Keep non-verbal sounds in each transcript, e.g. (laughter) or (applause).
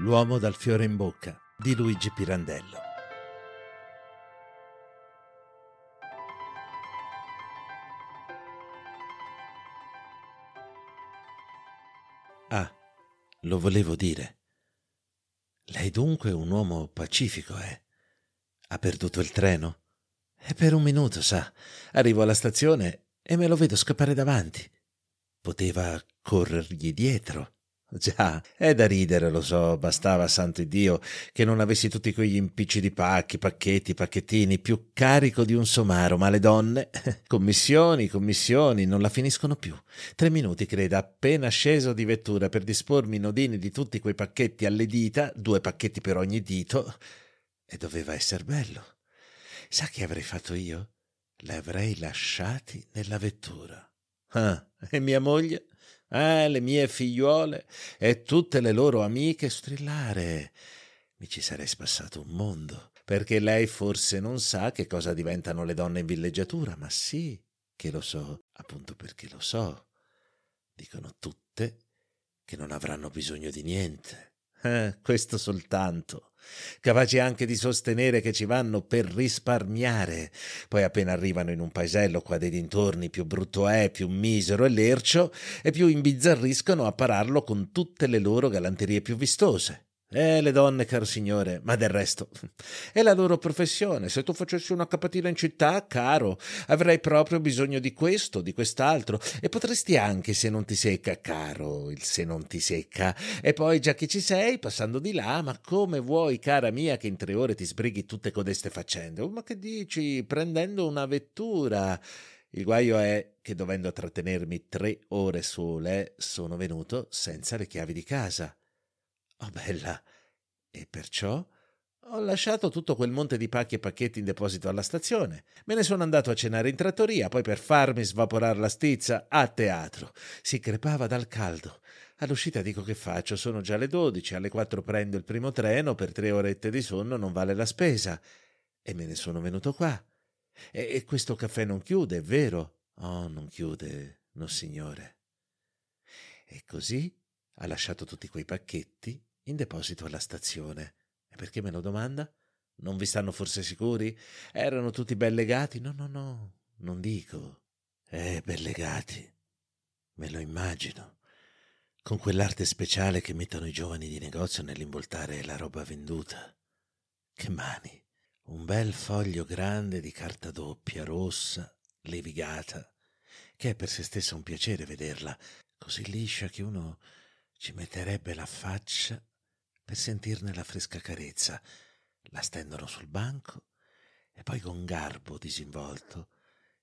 L'uomo dal fiore in bocca di Luigi Pirandello. Ah, lo volevo dire. Lei dunque è un uomo pacifico, eh? Ha perduto il treno? E per un minuto, sa, arrivo alla stazione e me lo vedo scappare davanti. Poteva corrergli dietro. (laughs) Già, è da ridere, lo so, bastava, santo Dio, che non avessi tutti quegli impicci di pacchi, pacchetti, pacchettini, più carico di un somaro, ma le donne, (laughs) commissioni, commissioni, non la finiscono più. Tre minuti, creda, appena sceso di vettura per dispormi i nodini di tutti quei pacchetti alle dita, due pacchetti per ogni dito, e doveva essere bello. Sa che avrei fatto io? Le avrei lasciati nella vettura. Ah, e mia moglie? Eh, le mie figliuole e tutte le loro amiche strillare. Mi ci sarei spassato un mondo, perché lei forse non sa che cosa diventano le donne in villeggiatura, ma sì che lo so, appunto perché lo so. Dicono tutte che non avranno bisogno di niente. Eh, questo soltanto capaci anche di sostenere che ci vanno per risparmiare. Poi appena arrivano in un paesello qua dei dintorni, più brutto è, più misero e lercio, e più imbizzarriscono a pararlo con tutte le loro galanterie più vistose. Eh, le donne, caro signore, ma del resto (laughs) è la loro professione. Se tu facessi una capatina in città, caro, avrai proprio bisogno di questo, di quest'altro, e potresti anche, se non ti secca, caro, il se non ti secca. E poi, già che ci sei, passando di là, ma come vuoi, cara mia, che in tre ore ti sbrighi tutte codeste faccende? Oh, ma che dici? Prendendo una vettura. Il guaio è che dovendo trattenermi tre ore sole, sono venuto senza le chiavi di casa. Oh bella! E perciò ho lasciato tutto quel monte di pacchi e pacchetti in deposito alla stazione. Me ne sono andato a cenare in trattoria, poi per farmi svaporare la stizza a teatro. Si crepava dal caldo. All'uscita dico che faccio, sono già le dodici, alle quattro prendo il primo treno, per tre orette di sonno non vale la spesa. E me ne sono venuto qua. E, e questo caffè non chiude, è vero? Oh, non chiude, no signore. E così ha lasciato tutti quei pacchetti in deposito alla stazione. E perché me lo domanda? Non vi stanno forse sicuri? Erano tutti ben legati? No, no, no, non dico. Eh, ben legati. Me lo immagino. Con quell'arte speciale che mettono i giovani di negozio nell'involtare la roba venduta. Che mani! Un bel foglio grande di carta doppia, rossa, levigata, che è per se stessa un piacere vederla, così liscia che uno ci metterebbe la faccia per sentirne la fresca carezza. La stendono sul banco e poi con garbo disinvolto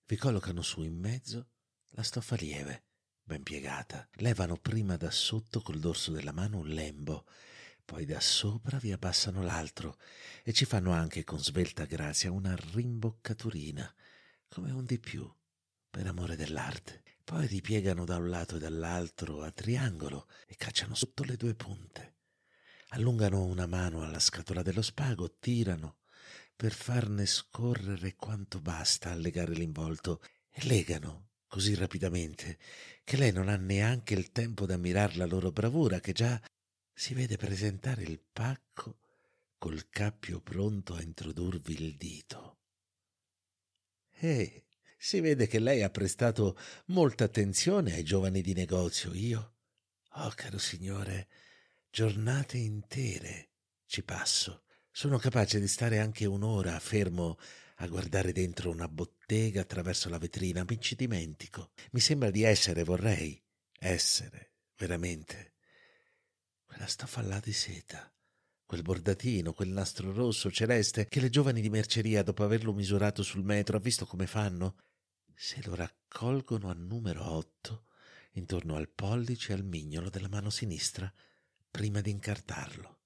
vi collocano su in mezzo la stoffa lieve, ben piegata. Levano prima da sotto col dorso della mano un lembo, poi da sopra vi abbassano l'altro e ci fanno anche con svelta grazia una rimboccaturina, come un di più, per amore dell'arte. Poi ripiegano da un lato e dall'altro a triangolo e cacciano sotto le due punte allungano una mano alla scatola dello spago, tirano per farne scorrere quanto basta a legare l'involto e legano così rapidamente che lei non ha neanche il tempo d'ammirar la loro bravura, che già si vede presentare il pacco col cappio pronto a introdurvi il dito. E si vede che lei ha prestato molta attenzione ai giovani di negozio. Io, oh caro signore, giornate intere ci passo. Sono capace di stare anche un'ora fermo a guardare dentro una bottega attraverso la vetrina, mi ci dimentico. Mi sembra di essere, vorrei essere, veramente. Quella stoffa là di seta, quel bordatino, quel nastro rosso celeste che le giovani di merceria, dopo averlo misurato sul metro, ha visto come fanno? Se lo raccolgono a numero otto, intorno al pollice e al mignolo della mano sinistra, prima di incartarlo.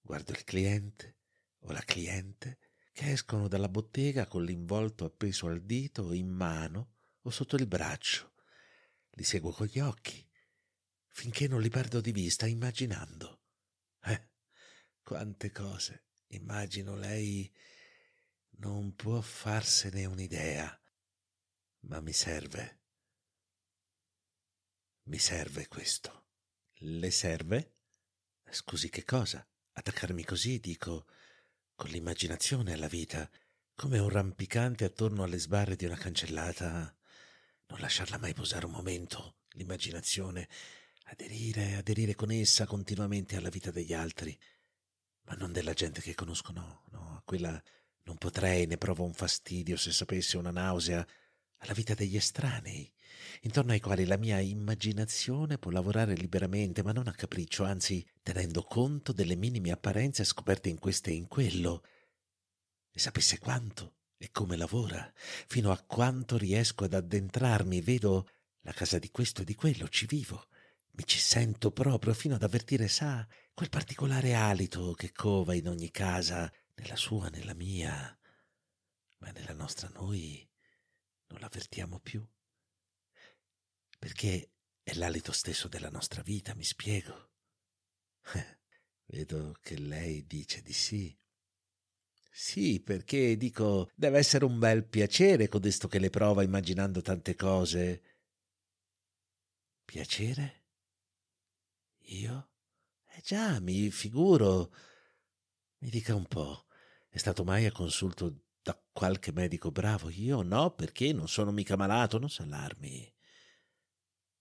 Guardo il cliente o la cliente che escono dalla bottega con l'involto appeso al dito in mano o sotto il braccio. Li seguo con gli occhi finché non li perdo di vista immaginando. Eh, quante cose. Immagino lei non può farsene un'idea, ma mi serve. Mi serve questo. Le serve? Scusi, che cosa? Attaccarmi così, dico, con l'immaginazione alla vita, come un rampicante attorno alle sbarre di una cancellata. Non lasciarla mai posare un momento, l'immaginazione, aderire, aderire con essa continuamente alla vita degli altri, ma non della gente che conosco, no, no, a quella non potrei, ne provo un fastidio se sapesse una nausea, alla vita degli estranei, intorno ai quali la mia immaginazione può lavorare liberamente, ma non a capriccio, anzi tenendo conto delle minime apparenze scoperte in questo e in quello. E sapesse quanto e come lavora, fino a quanto riesco ad addentrarmi, vedo la casa di questo e di quello, ci vivo, mi ci sento proprio fino ad avvertire, sa, quel particolare alito che cova in ogni casa, nella sua, nella mia, ma nella nostra noi non l'avvertiamo più. Perché è l'alito stesso della nostra vita, mi spiego. Vedo che lei dice di sì. Sì, perché dico, deve essere un bel piacere codesto che le prova immaginando tante cose. Piacere? Io? Eh già, mi figuro. Mi dica un po', è stato mai a consulto da qualche medico bravo? Io no, perché non sono mica malato, non s'allarmi.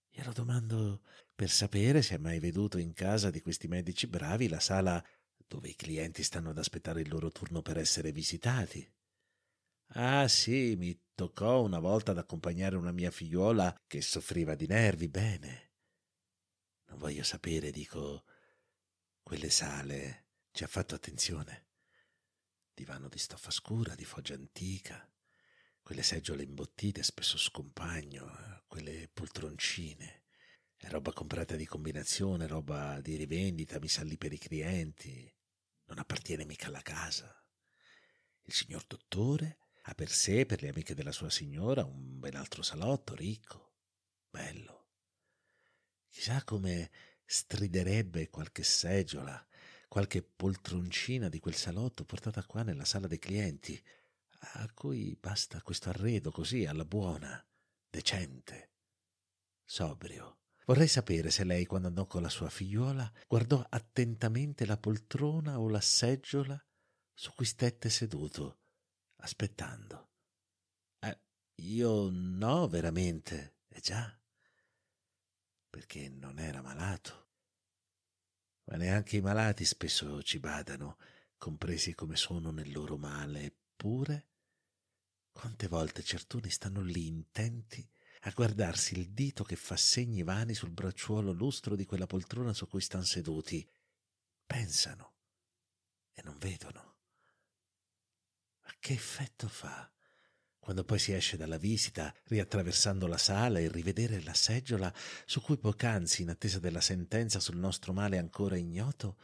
Glielo domando per sapere se ha mai veduto in casa di questi medici bravi la sala dove i clienti stanno ad aspettare il loro turno per essere visitati. Ah sì, mi toccò una volta ad accompagnare una mia figliuola che soffriva di nervi, bene. Non voglio sapere, dico, quelle sale ci ha fatto attenzione divano di stoffa scura, di foggia antica, quelle seggiole imbottite spesso scompagno, eh, quelle poltroncine, roba comprata di combinazione, roba di rivendita, mi sa lì per i clienti, non appartiene mica alla casa. Il signor dottore ha per sé, per le amiche della sua signora, un ben altro salotto, ricco, bello. Chissà come striderebbe qualche seggiola, qualche poltroncina di quel salotto portata qua nella sala dei clienti, a cui basta questo arredo così alla buona, decente, sobrio. Vorrei sapere se lei, quando andò con la sua figliuola, guardò attentamente la poltrona o la seggiola su cui stette seduto, aspettando. Eh, io no, veramente, eh già, perché non era malato ma neanche i malati spesso ci badano, compresi come sono nel loro male, eppure quante volte certuni stanno lì intenti a guardarsi il dito che fa segni vani sul bracciuolo lustro di quella poltrona su cui stanno seduti. Pensano e non vedono. Ma che effetto fa? Quando poi si esce dalla visita, riattraversando la sala e rivedere la seggiola su cui poc'anzi, in attesa della sentenza sul nostro male ancora ignoto,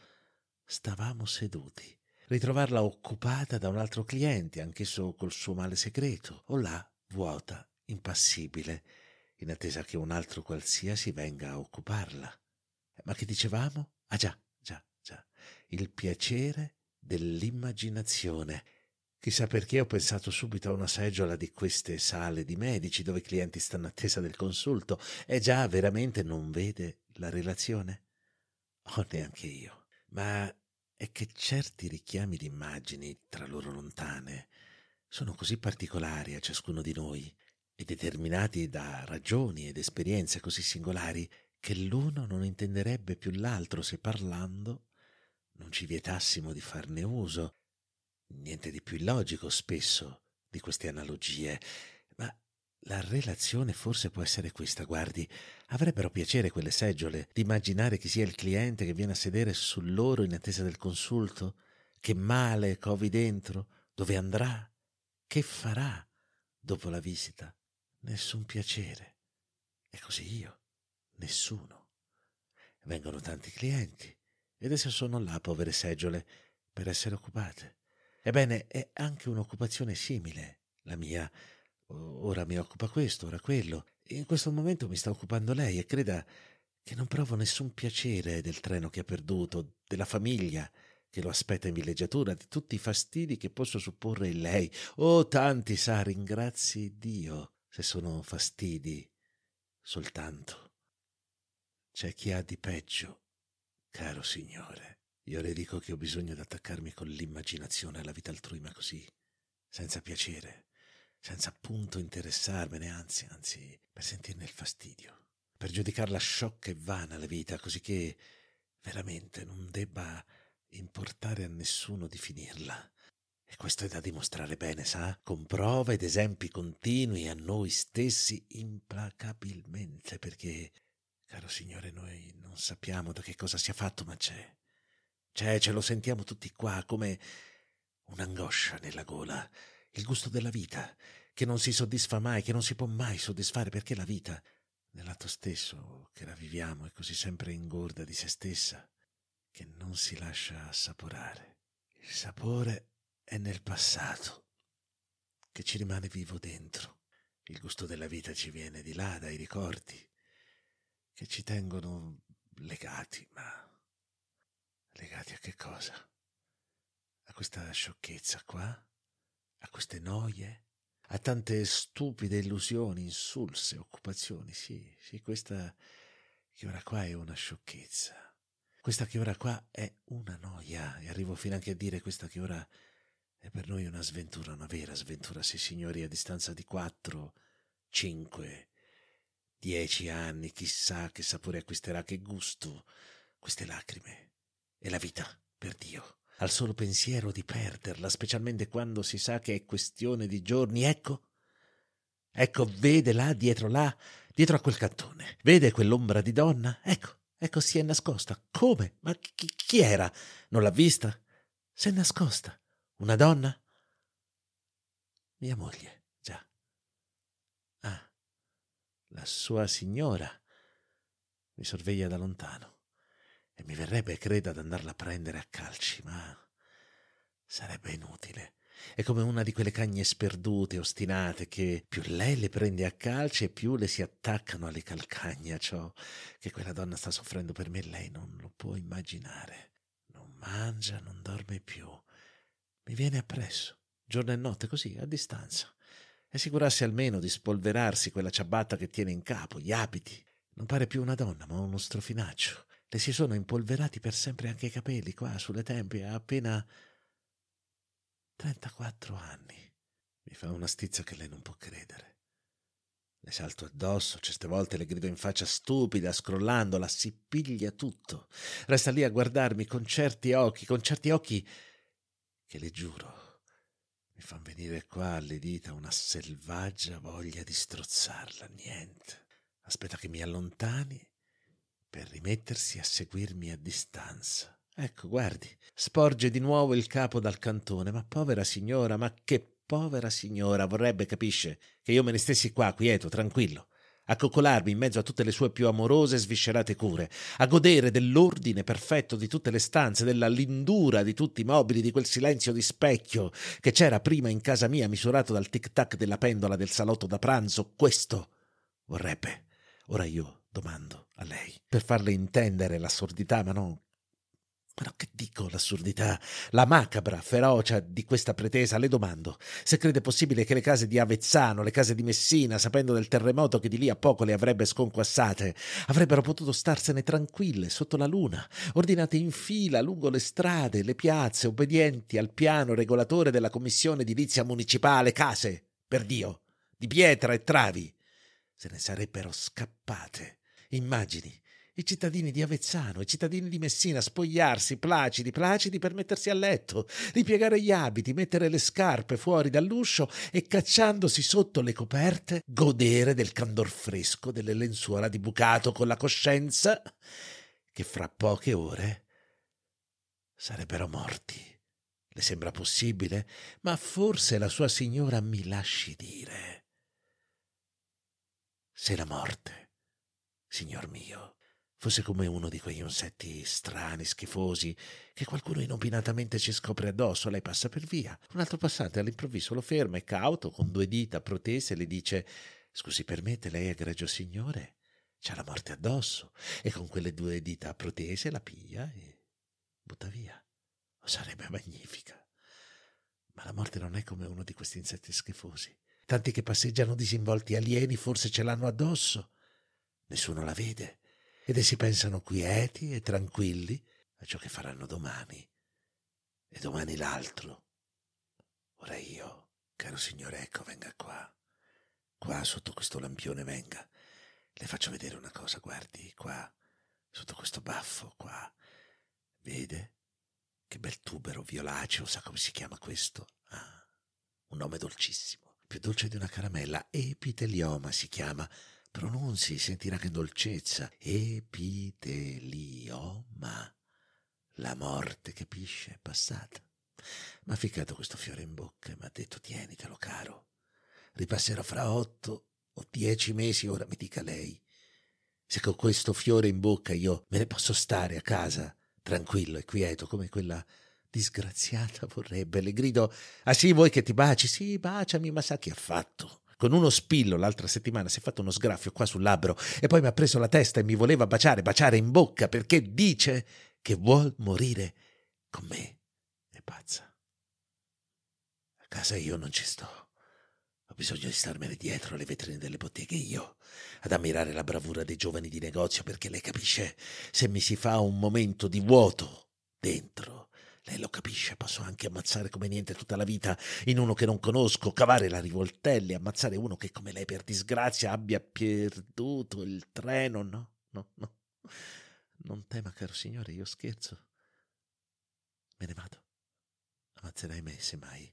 stavamo seduti, ritrovarla occupata da un altro cliente, anch'esso col suo male segreto, o là, vuota, impassibile, in attesa che un altro qualsiasi venga a occuparla. Ma che dicevamo? Ah già, già, già, il piacere dell'immaginazione Chissà perché ho pensato subito a una seggiola di queste sale di medici dove i clienti stanno attesa del consulto e già veramente non vede la relazione? Oh, neanche io. Ma è che certi richiami di immagini, tra loro lontane, sono così particolari a ciascuno di noi e determinati da ragioni ed esperienze così singolari che l'uno non intenderebbe più l'altro se parlando non ci vietassimo di farne uso Niente di più illogico spesso di queste analogie, ma la relazione forse può essere questa, guardi. Avrebbero piacere quelle seggiole di immaginare chi sia il cliente che viene a sedere su loro in attesa del consulto? Che male covi dentro? Dove andrà? Che farà dopo la visita? Nessun piacere. E così io, nessuno. Vengono tanti clienti ed esse sono là, povere seggiole, per essere occupate. Ebbene, è anche un'occupazione simile, la mia. Ora mi occupa questo, ora quello. In questo momento mi sta occupando lei e creda che non provo nessun piacere del treno che ha perduto, della famiglia che lo aspetta in villeggiatura, di tutti i fastidi che posso supporre in lei. Oh, tanti, sa, ringrazi Dio se sono fastidi soltanto. C'è chi ha di peggio Caro Signore, io le dico che ho bisogno di attaccarmi con l'immaginazione alla vita altrui, ma così, senza piacere, senza appunto interessarmene, anzi, anzi, per sentirne il fastidio, per giudicarla sciocca e vana la vita, così che veramente non debba importare a nessuno di finirla. E questo è da dimostrare bene, sa? Con prove ed esempi continui a noi stessi implacabilmente, perché, caro Signore, noi non sappiamo da che cosa sia fatto, ma c'è. C'è, ce lo sentiamo tutti qua, come un'angoscia nella gola, il gusto della vita, che non si soddisfa mai, che non si può mai soddisfare, perché la vita, nell'atto stesso che la viviamo, è così sempre ingorda di se stessa, che non si lascia assaporare. Il sapore è nel passato che ci rimane vivo dentro. Il gusto della vita ci viene di là, dai ricordi, che ci tengono legati, ma legati a che cosa? A questa sciocchezza qua? A queste noie? A tante stupide illusioni, insulse, occupazioni? Sì, sì, questa che ora qua è una sciocchezza. Questa che ora qua è una noia, e arrivo fino anche a dire questa che ora è per noi una sventura, una vera sventura, sì signori, a distanza di quattro, cinque, dieci anni, chissà che sapore acquisterà, che gusto, queste lacrime e la vita, per Dio, al solo pensiero di perderla, specialmente quando si sa che è questione di giorni, ecco, ecco, vede là, dietro là, dietro a quel cantone, vede quell'ombra di donna, ecco, ecco, si è nascosta, come? Ma chi, chi era? Non l'ha vista? Si è nascosta. Una donna? Mia moglie, già. Ah, la sua signora mi sorveglia da lontano e mi verrebbe, credo, ad andarla a prendere a calci, ma sarebbe inutile. È come una di quelle cagne sperdute, ostinate, che più lei le prende a calci e più le si attaccano alle calcagna. Ciò che quella donna sta soffrendo per me, lei non lo può immaginare. Non mangia, non dorme più mi viene appresso, giorno e notte, così, a distanza. E si curasse almeno di spolverarsi quella ciabatta che tiene in capo, gli abiti. Non pare più una donna, ma uno strofinaccio. Le si sono impolverati per sempre anche i capelli, qua, sulle tempie, ha appena 34 anni. Mi fa una stizza che lei non può credere. Le salto addosso, certe volte le grido in faccia stupida, scrollandola, si piglia tutto. Resta lì a guardarmi con certi occhi, con certi occhi che le giuro mi fan venire qua alle dita una selvaggia voglia di strozzarla. Niente. Aspetta che mi allontani per rimettersi a seguirmi a distanza. Ecco, guardi, sporge di nuovo il capo dal cantone. Ma povera signora, ma che povera signora, vorrebbe, capisce, che io me ne stessi qua, quieto, tranquillo a coccolarmi in mezzo a tutte le sue più amorose e sviscerate cure, a godere dell'ordine perfetto di tutte le stanze, della lindura di tutti i mobili, di quel silenzio di specchio che c'era prima in casa mia misurato dal tic-tac della pendola del salotto da pranzo, questo vorrebbe. Ora io domando a lei, per farle intendere l'assurdità, ma non però che dico l'assurdità, la macabra ferocia di questa pretesa, le domando se crede possibile che le case di Avezzano, le case di Messina, sapendo del terremoto che di lì a poco le avrebbe sconquassate, avrebbero potuto starsene tranquille sotto la luna, ordinate in fila lungo le strade, le piazze, obbedienti al piano regolatore della commissione edilizia municipale, case, per Dio, di pietra e travi. Se ne sarebbero scappate. Immagini i cittadini di Avezzano, i cittadini di Messina spogliarsi placidi, placidi per mettersi a letto, ripiegare gli abiti, mettere le scarpe fuori dall'uscio e cacciandosi sotto le coperte, godere del candor fresco delle lenzuola di bucato con la coscienza che fra poche ore sarebbero morti. Le sembra possibile? Ma forse la sua signora mi lasci dire. Se la morte, signor mio, fosse come uno di quegli insetti strani, schifosi, che qualcuno inopinatamente ci scopre addosso, lei passa per via. Un altro passante all'improvviso lo ferma e cauto, con due dita protese, le dice Scusi, permette, lei egregio signore? C'ha la morte addosso. E con quelle due dita protese la piglia e butta via. Oh, sarebbe magnifica. Ma la morte non è come uno di questi insetti schifosi. Tanti che passeggiano disinvolti alieni forse ce l'hanno addosso. Nessuno la vede ed essi pensano quieti e tranquilli a ciò che faranno domani e domani l'altro. Ora io, caro signore, ecco, venga qua, qua sotto questo lampione, venga. Le faccio vedere una cosa, guardi, qua, sotto questo baffo, qua. Vede? Che bel tubero violaceo, sa come si chiama questo? Ah, un nome dolcissimo, più dolce di una caramella, epitelioma si chiama. Pronunzi, sentirà che dolcezza. Epitelioma. La morte, capisce, è passata. Mi ha ficcato questo fiore in bocca e mi ha detto tienitelo caro. Ripasserò fra otto o dieci mesi, ora mi dica lei. Se con questo fiore in bocca io me ne posso stare a casa, tranquillo e quieto, come quella disgraziata vorrebbe. Le grido, ah sì, vuoi che ti baci? Sì, baciami, ma sa che ha fatto? Con uno spillo l'altra settimana si è fatto uno sgraffio qua sul labbro e poi mi ha preso la testa e mi voleva baciare, baciare in bocca perché dice che vuol morire con me. È pazza. A casa io non ci sto. Ho bisogno di starmene dietro alle vetrine delle botteghe io, ad ammirare la bravura dei giovani di negozio, perché lei capisce, se mi si fa un momento di vuoto dentro, lei lo capisce, posso anche ammazzare come niente tutta la vita in uno che non conosco, cavare la rivoltella ammazzare uno che come lei per disgrazia abbia perduto il treno, no, no, no. Non tema, caro signore, io scherzo. Me ne vado. Ammazzerai me, semmai.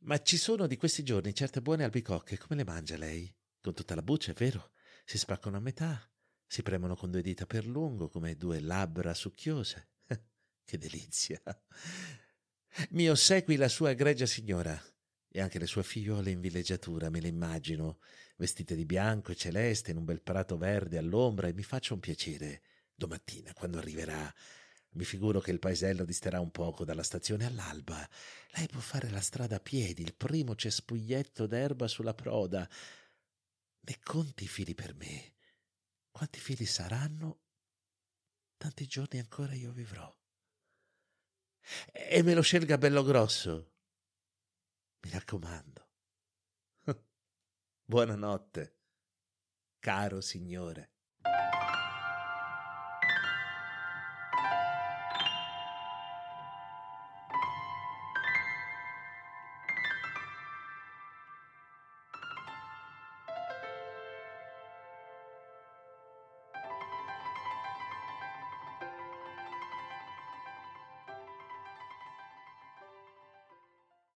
Ma ci sono di questi giorni certe buone albicocche, come le mangia lei? Con tutta la buccia, è vero? Si spaccano a metà, si premono con due dita per lungo, come due labbra succhiose. Che delizia! Mi ossequi la sua egregia signora e anche le sue figliole in villeggiatura, me le immagino, vestite di bianco e celeste in un bel prato verde all'ombra e mi faccia un piacere Domattina, quando arriverà, mi figuro che il paesello disterà un poco dalla stazione all'alba. Lei può fare la strada a piedi, il primo cespuglietto d'erba sulla proda. Ne conti i fili per me. Quanti fili saranno? Tanti giorni ancora io vivrò. E me lo scelga bello grosso. Mi raccomando. (laughs) Buonanotte, caro signore.